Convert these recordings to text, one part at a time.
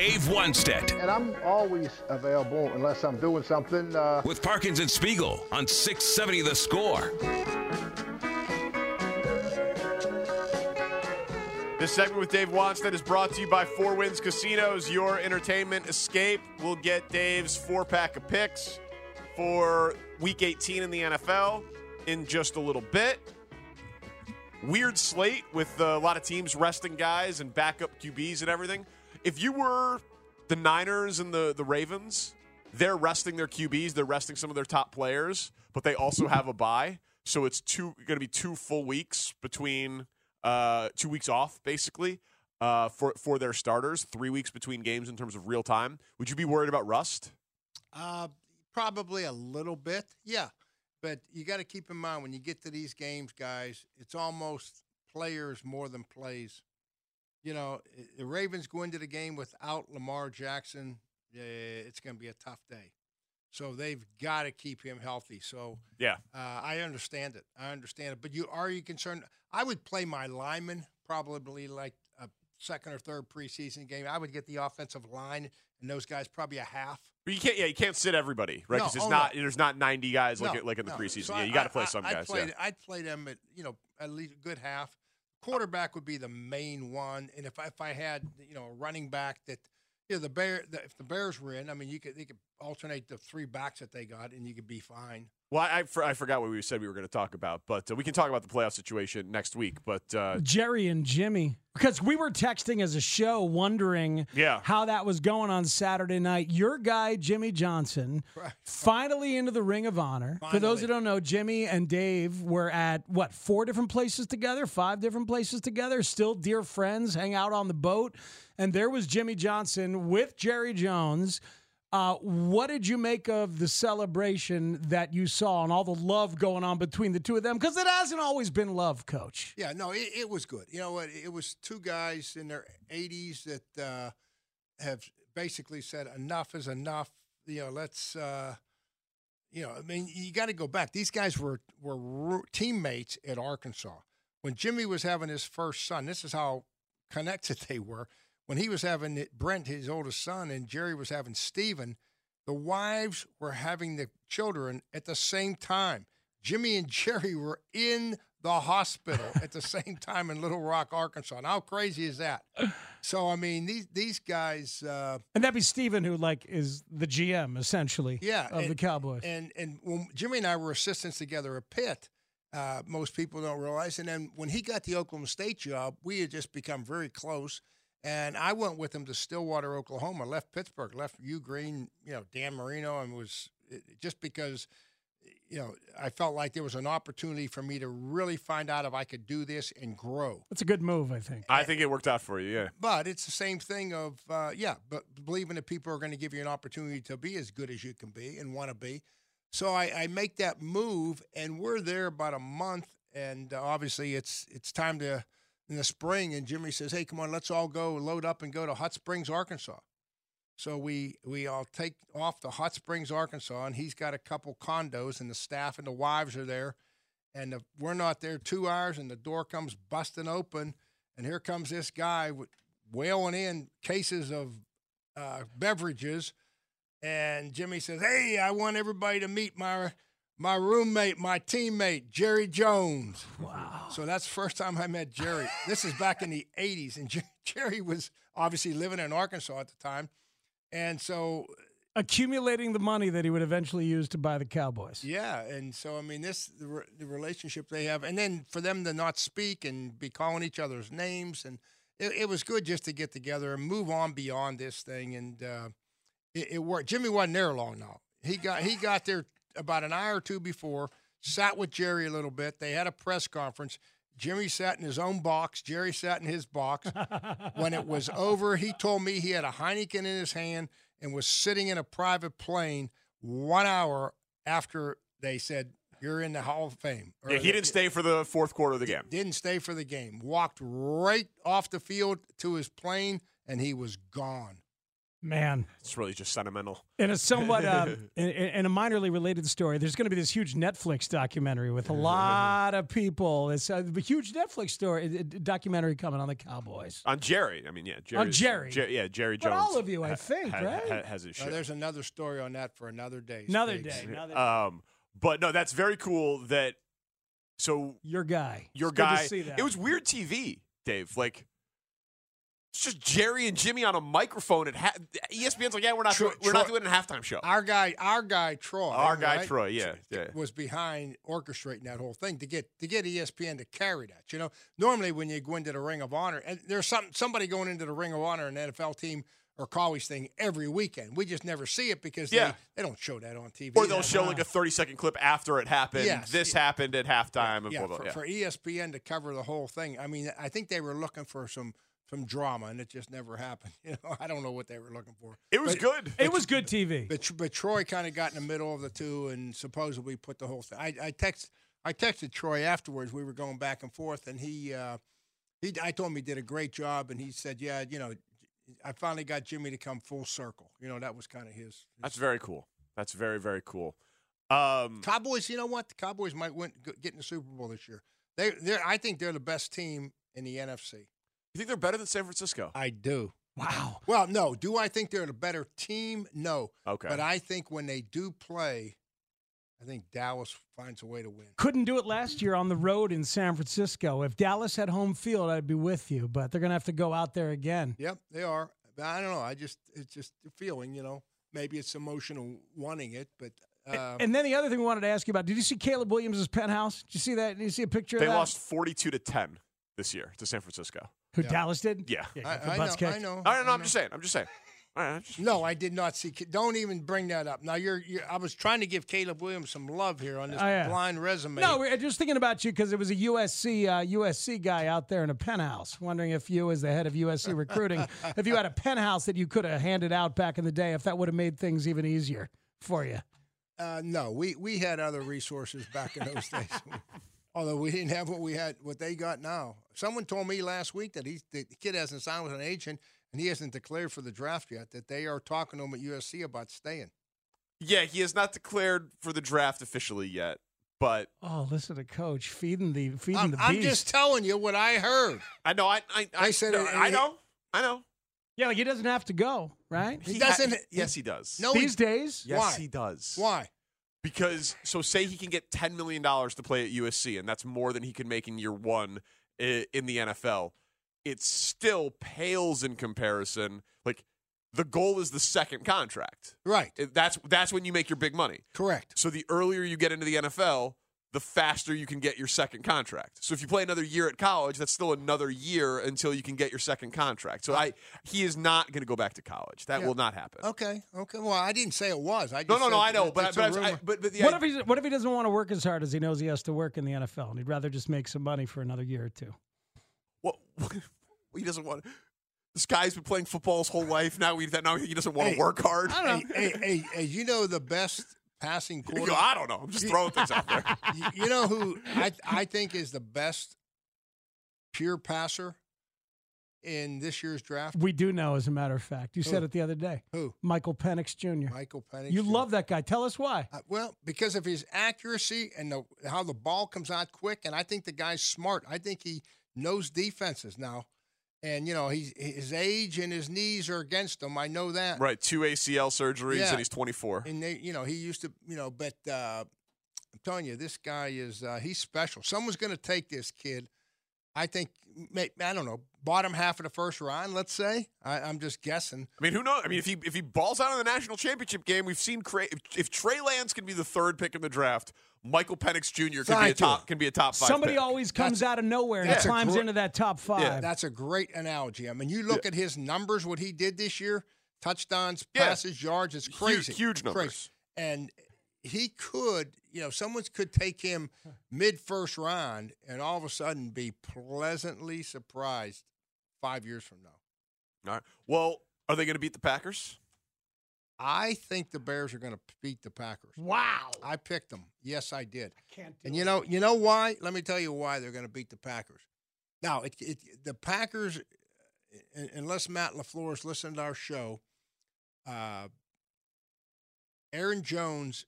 Dave Wannstedt. And I'm always available unless I'm doing something. Uh... With Parkins and Spiegel on 670 The Score. This segment with Dave Wannstedt is brought to you by Four Winds Casinos, your entertainment escape. We'll get Dave's four pack of picks for week 18 in the NFL in just a little bit. Weird slate with a lot of teams resting guys and backup QBs and everything. If you were the Niners and the, the Ravens, they're resting their QBs, they're resting some of their top players, but they also have a bye. So it's two going to be two full weeks between uh, two weeks off, basically, uh, for for their starters. Three weeks between games in terms of real time. Would you be worried about rust? Uh, probably a little bit, yeah. But you got to keep in mind when you get to these games, guys, it's almost players more than plays. You know, the Ravens go into the game without Lamar Jackson. It's going to be a tough day. So they've got to keep him healthy. So yeah, uh, I understand it. I understand it. But you are you concerned? I would play my lineman probably like a second or third preseason game. I would get the offensive line and those guys probably a half. But you can't. Yeah, you can't sit everybody, right? Because no, oh, not no. there's not 90 guys like no, like in the preseason. So yeah, you got to play I, some I'd guys. Play, yeah. I'd play them at you know at least a good half. Quarterback would be the main one, and if I, if I had you know a running back that you know the bear the, if the Bears were in, I mean you could they could alternate the three backs that they got, and you could be fine. Well, I, I forgot what we said we were going to talk about, but uh, we can talk about the playoff situation next week. But uh, Jerry and Jimmy, because we were texting as a show, wondering yeah. how that was going on Saturday night. Your guy Jimmy Johnson, right. finally into the Ring of Honor. Finally. For those who don't know, Jimmy and Dave were at what four different places together, five different places together. Still dear friends, hang out on the boat, and there was Jimmy Johnson with Jerry Jones uh, what did you make of the celebration that you saw and all the love going on between the two of them? Because it hasn't always been love, Coach. Yeah, no, it, it, was good. You know what? It was two guys in their 80s that uh, have basically said enough is enough. You know, let's. Uh, you know, I mean, you got to go back. These guys were were teammates at Arkansas when Jimmy was having his first son. This is how connected they were when he was having Brent, his oldest son, and Jerry was having Stephen, the wives were having the children at the same time. Jimmy and Jerry were in the hospital at the same time in Little Rock, Arkansas. And how crazy is that? So I mean, these these guys, uh, and that'd be Stephen, who like is the GM essentially, yeah, of and, the Cowboys. And and when Jimmy and I were assistants together at Pitt, uh, most people don't realize. And then when he got the Oklahoma State job, we had just become very close. And I went with him to Stillwater, Oklahoma. Left Pittsburgh, left Hugh Green, you know, Dan Marino, and was just because, you know, I felt like there was an opportunity for me to really find out if I could do this and grow. That's a good move, I think. I think it worked out for you, yeah. But it's the same thing of, uh, yeah, but believing that people are going to give you an opportunity to be as good as you can be and want to be. So I, I make that move, and we're there about a month, and uh, obviously it's it's time to in the spring, and Jimmy says, "Hey, come on, let's all go load up and go to Hot Springs, Arkansas." So we we all take off to Hot Springs, Arkansas, and he's got a couple condos, and the staff and the wives are there, and the, we're not there two hours, and the door comes busting open, and here comes this guy with, wailing in cases of uh, beverages, and Jimmy says, "Hey, I want everybody to meet my." My roommate, my teammate, Jerry Jones. Wow. So that's the first time I met Jerry. This is back in the 80s. And Jerry was obviously living in Arkansas at the time. And so. Accumulating the money that he would eventually use to buy the Cowboys. Yeah. And so, I mean, this, the, re- the relationship they have. And then for them to not speak and be calling each other's names. And it, it was good just to get together and move on beyond this thing. And uh, it, it worked. Jimmy wasn't there long now. He got, he got there about an hour or two before, sat with Jerry a little bit. They had a press conference. Jimmy sat in his own box. Jerry sat in his box. when it was over, he told me he had a Heineken in his hand and was sitting in a private plane one hour after they said, You're in the Hall of Fame. Or Yeah, he didn't stay for the fourth quarter of the game. Didn't stay for the game. Walked right off the field to his plane, and he was gone. Man, It's really just sentimental. in a somewhat uh, in, in a minorly related story, there's going to be this huge Netflix documentary with a lot of people. It's a, a huge Netflix story a- a documentary coming on the Cowboys. On Jerry, I mean, yeah, Jerry. On Jerry. yeah, Jerry Jones. But Jones. all of you, I think, right? has his Now, shit. there's another story on that for another day. Another Spags. day. Another day. Um, but no, that's very cool. That so Your guy. your It's good to guy. see that. It was weird TV, Dave. Like it's just Jerry and Jimmy on a microphone at ha- ESPN's like, yeah, we're not Troy- doing, we're not doing a halftime show. Our guy, our guy Troy, Our guy right, Troy, yeah, yeah. was behind orchestrating that whole thing to get to get ESPN to carry that. You know, normally when you go into the Ring of Honor, and there's some somebody going into the Ring of Honor, an NFL team or Cowboys thing every weekend. We just never see it because Yeah. they, they don't show that on TV. or they'll show like a 30 second clip after it happened. Yes. This happened at halftime. and yeah, blah, blah, for, yeah. for ESPN to cover the whole thing. I mean, I think they were looking for some some drama, and it just never happened. You know, I don't know what they were looking for. it was But- good. it was good TV. But but Troy kind of got in the middle of the two and supposedly put the whole thing. I I text I texted Troy afterwards. We were going back and forth, and he uh, he I told him he did a great job, and he said, yeah, you know, I finally got Jimmy to come full circle. You know, that was kind of his. his That's very cool. That's very very cool. Um, Cowboys. You know what? The Cowboys might win go- get in the Super Bowl this year. They they I think they're the best team in the NFC. You think they're better than San Francisco? I do. wow. Well, no. Do I think they're a better team? No. Okay. But I think when they do play, I think Dallas finds a way to win. Couldn't do it last year on the road in San Francisco. If Dallas had home field, I'd be with you, but they're going to have to go out there again. Yep, they are. I don't know. I just it's just a feeling, you know. Maybe it's emotional wanting it, but uh, and then the other thing we wanted to ask you about: Did you see Caleb Williams' penthouse? Did you see that? Did you see a picture they of that? They lost 42 to 10 this year to San Francisco. Who Yeah. Dallas did? Yeah. yeah I, I butts know. I know. All right, no, I I'm know. just saying. I'm just saying. All right, I'm just- No, I did not see. Don't even bring that up. Now you're. you're I was trying to give Caleb Williams some love here on this Oh, yeah. blind resume. No, we're just thinking about you because it was a USC uh, USC guy out there in a penthouse. Wondering if you, as the head of USC recruiting, if you had a penthouse that you could have handed out back in the day, if that would have made things even easier for you. Uh, no, we we had other resources back in those days. Although we didn't have what we had, what they got now. Someone told me last week that he's the kid hasn't signed with an agent and he hasn't declared for the draft yet. That they are talking to him at USC about staying. Yeah, he has not declared for the draft officially yet, but Oh, listen to Coach feeding the feeding I'm, the I'm just telling you what I heard. I know. I I, I I said no, it- I know. I know. yeah, like he doesn't have to go, right? He ha- doesn't- yes, he does. No, These he, days, Yes, Why? he does. why? Because so say he can get ten million dollars to play at USC, and that's more than he can make in year one in the NFL. It still pales in comparison. Like the goal is the second contract. Right, That's that's when you make your big money. correct. So the earlier you get into the NFL, the faster you can get your second contract. So if you play another year at college, that's still another year until you can get your second contract. So I he is not going to go back to college. That Yeah. will not happen. Okay, okay. Well, I didn't say it was. I just No, no, said no. I know, that but that's but, a I, I, rumor. but but the what if he what if he doesn't want to work as hard as he knows he has to work in the NFL and he'd rather just make some money for another year or two? what, he doesn't want. This guy's been playing football his whole life. Now he now he doesn't want to Hey, work hard. I don't know. hey, hey, hey, hey, you know the best passing You quarter. go, I don't know. I'm just throwing things out there. you, you know who I I think is the best pure passer in this year's draft? We do know, as a matter of fact. You said it the other day. Who? Michael Penix Jr. Michael Penix. You Jr. love that guy. Tell us why. Uh, well, because of his accuracy and the, how the ball comes out quick, and I think the guy's smart. I think he knows defenses now, and you know he's his age and his knees are against him. I know that. Right, two ACL surgeries, Yeah. and he's 24. And they, you know, he used to, you know, but uh, I'm telling you, this guy is uh, he's special. Someone's going to take this kid. I think, may, I don't know, bottom half of the first round. Let's say. I, I'm just guessing. I mean, who knows? I mean, if he if he balls out in the national championship game, we've seen Cra- if, if Trey Lance can be the third pick in the draft, Michael Penix Jr. can be a Thank you. top can be a top five. Somebody pick. always comes out of nowhere and climbs gr- into that top five. That's a great analogy. I mean, you look at his numbers, what he did this year, touchdowns, Yeah. passes, yards. It's crazy, huge Crazy. numbers. And he could, you know, someone could take him mid first round and all of a sudden be pleasantly surprised five years from now. All right. Well, are they going to beat the Packers? I think the Bears are going to beat the Packers. Wow. I picked them. Yes, I did. Can't do And you know, you know why? Let me tell you why they're going to beat the Packers. Now, it, it, the Packers, unless Matt LaFleur is listening to our show, uh, Aaron Jones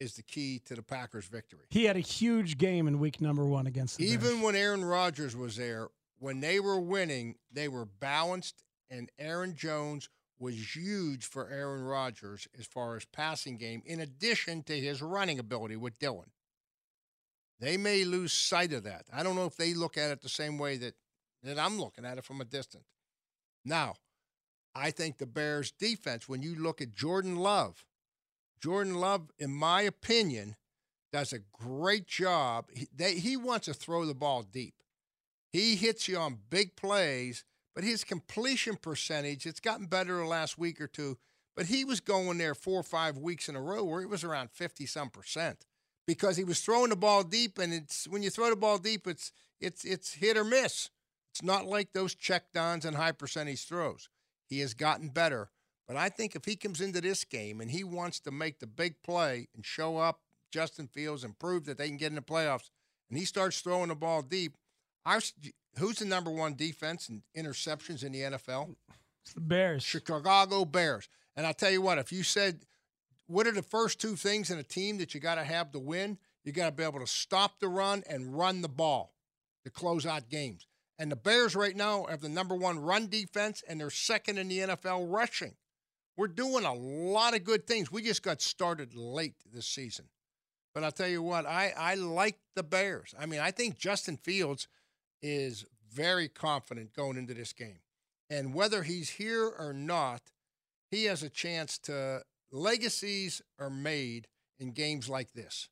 is the key to the Packers' victory. He had a huge game in week number one against the Even Bears. when Aaron Rodgers was there, when they were winning, they were balanced, and Aaron Jones was huge for Aaron Rodgers as far as passing game, in addition to his running ability with Dillon. They may lose sight of that. I don't know if they look at it the same way that, that I'm looking at it from a distance. Now, I think the Bears defense, when you look at Jordan Love, Jordan Love, in my opinion, does a great job. He, they, he wants to throw the ball deep. He hits you on big plays, but his completion percentage, it's gotten better the last week or two. But he was going there four or five weeks in a row where it was around 50 some percent because he was throwing the ball deep. And it's when you throw the ball deep, it's it's it's hit or miss. It's not like those check downs and high percentage throws. He has gotten better. But I think if he comes into this game and he wants to make the big play and show up Justin Fields and prove that they can get in the playoffs, and he starts throwing the ball deep, our, who's the number one defense in interceptions in the NFL? It's the Bears. Chicago Bears. And I'll tell you what, if you said, what are the first two things in a team that you got to have to win? You got to be able to stop the run and run the ball to close out games. And the Bears right now have the number one run defense, and they're second in the NFL rushing. We're doing a lot of good things. We just got started late this season. But I'll tell you what, I, I like the Bears. I mean, I think Justin Fields is very confident going into this game. And whether he's here or not, he has a chance to. Legacies are made in games like this.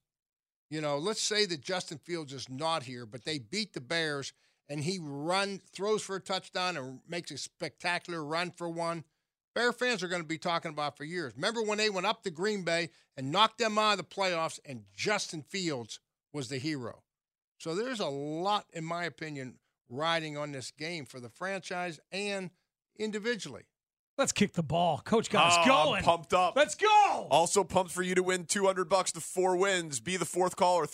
You know, let's say that Justin Fields is not here, but they beat the Bears and he run throws for a touchdown and makes a spectacular run for one. Bear fans are going to be talking about for years. Remember when they went up to Green Bay and knocked them out of the playoffs, and Justin Fields was the hero. So there's a lot, in my opinion, riding on this game for the franchise and individually. Let's kick the ball. Coach got us ah, I'm going. pumped up. Let's go. Also pumped for you to win 200 bucks to Four Winds. Be the fourth caller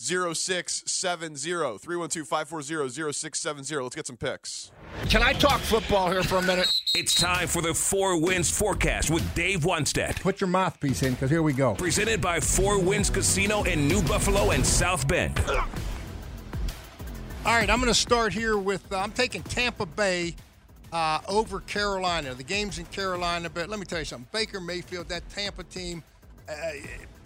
312-540-0670. 312-540-0670. Let's get some picks. Can I talk football here for a minute? It's time for the Four Winds Forecast with Dave Wannstedt. Put your mouthpiece in, because here we go. Presented by Four Winds Casino in New Buffalo and South Bend. All right, I'm going to start here with uh, I'm taking Tampa Bay uh, over Carolina. The game's in Carolina, but let me tell you something. Baker Mayfield, that Tampa team, uh,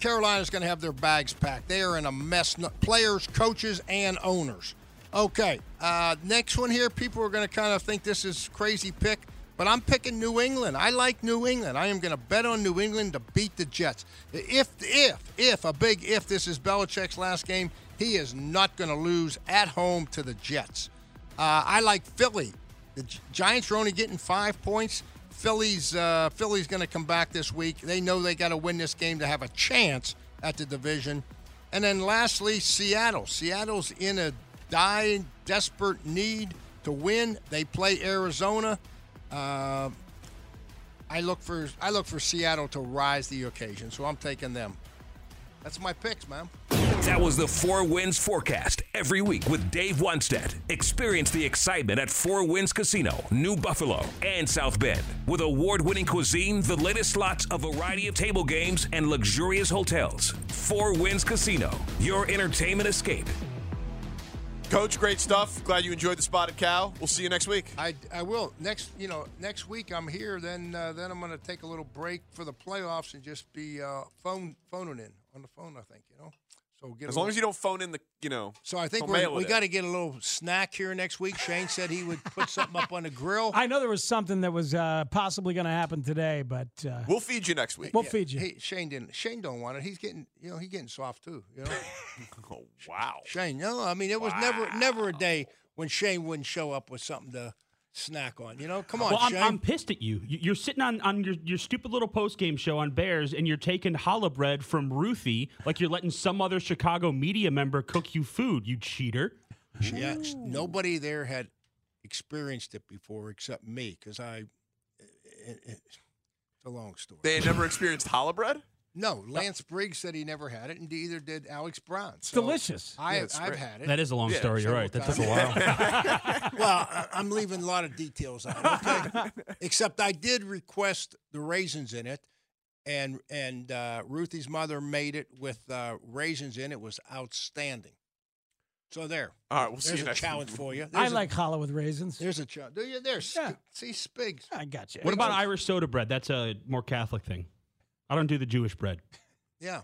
Carolina's going to have their bags packed. They are in a mess. Players, coaches, and owners. Okay, uh, next one here. People are going to kind of think this is crazy pick, but I'm picking New England. I like New England. I am going to bet on New England to beat the Jets. If, if, if a big if, this is Belichick's last game. He is not going to lose at home to the Jets. Uh, I like Philly. The Giants are only getting five points. Philly's uh, Philly's going to come back this week. They know they got to win this game to have a chance at the division. And then lastly, Seattle. Seattle's in a dying, desperate need to win. They play Arizona. Uh, I look for I look for Seattle to rise the occasion, so I'm taking them. That's my picks, man. That was the Four Winds Forecast every week with Dave Wannstedt. Experience the excitement at Four Winds Casino, New Buffalo, and South Bend. With award winning cuisine, the latest slots, a variety of table games, and luxurious hotels. Four Winds Casino, your entertainment escape. Coach, great stuff. Glad you enjoyed the spotted cow. We'll see you next week. I, I will next you know next week I'm here. Then uh, then I'm going to take a little break for the playoffs and just be uh, phone phoning in on the phone. I think you know. So get As long little- as you don't phone in the, you know. So I think we're, we got to get a little snack here next week. Shane said he would put something up on the grill. I know there was something that was uh, possibly going to happen today, but uh, We'll feed you next week. we'll feed you. Hey, Shane didn't. Shane don't want it. He's getting you know he's getting soft too. You know. Oh, wow. Shane, no, I mean it was never never a day when Shane wouldn't show up with something to snack on. You know, come on, Well, I'm, I'm pissed at you. You- You're sitting on, on your, your stupid little post game show on Bears, and you're taking challah bread from Ruthie like you're letting some other Chicago media member cook you food. You cheater. Yeah, nobody there had experienced it before except me because I. It, it- it's a long story. They had never experienced challah bread? No, Lance Briggs said he never had it, and neither did Alex Brown. It's So delicious. I, yeah, I've great. had it. That is a long Yeah, story. You're right. That took a while. well, I- I'm leaving a lot of details out. Okay, except I did request the raisins in it, and and uh, Ruthie's mother made it with uh, raisins in. It was outstanding. So there. All right, we'll see There's you a next challenge week. for you. I There's a- like challah with raisins. There's a challenge. Do you? There's Yeah. see Spigs. I got you. What about Irish soda bread? That's a more Catholic thing. I don't do the Jewish bread. Yeah,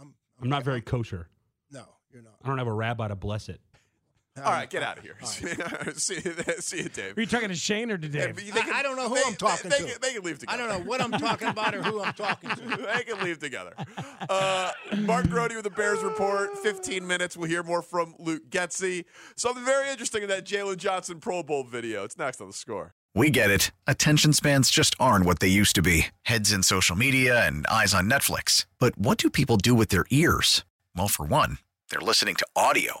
I'm. I'm not very kosher. No, you're not. I don't have a rabbi to bless it. All right, get out of here. see, you, see you, Dave. Are you talking to Shane or to Yeah, Dave? but they I- I don't know who I'm talking they, to. They, they can leave together. I don't know what I'm talking about or who I'm talking to. they can leave together. Uh, Mark Grote with the Bears Report. 15 minutes. We'll hear more from Luke Getsy. Something very interesting in that Jaylon Johnson Pro Bowl video. It's next on the score. We get it. Attention spans just aren't what they used to be heads in social media and eyes on Netflix. But what do people do with their ears? Well, for one, they're listening to audio.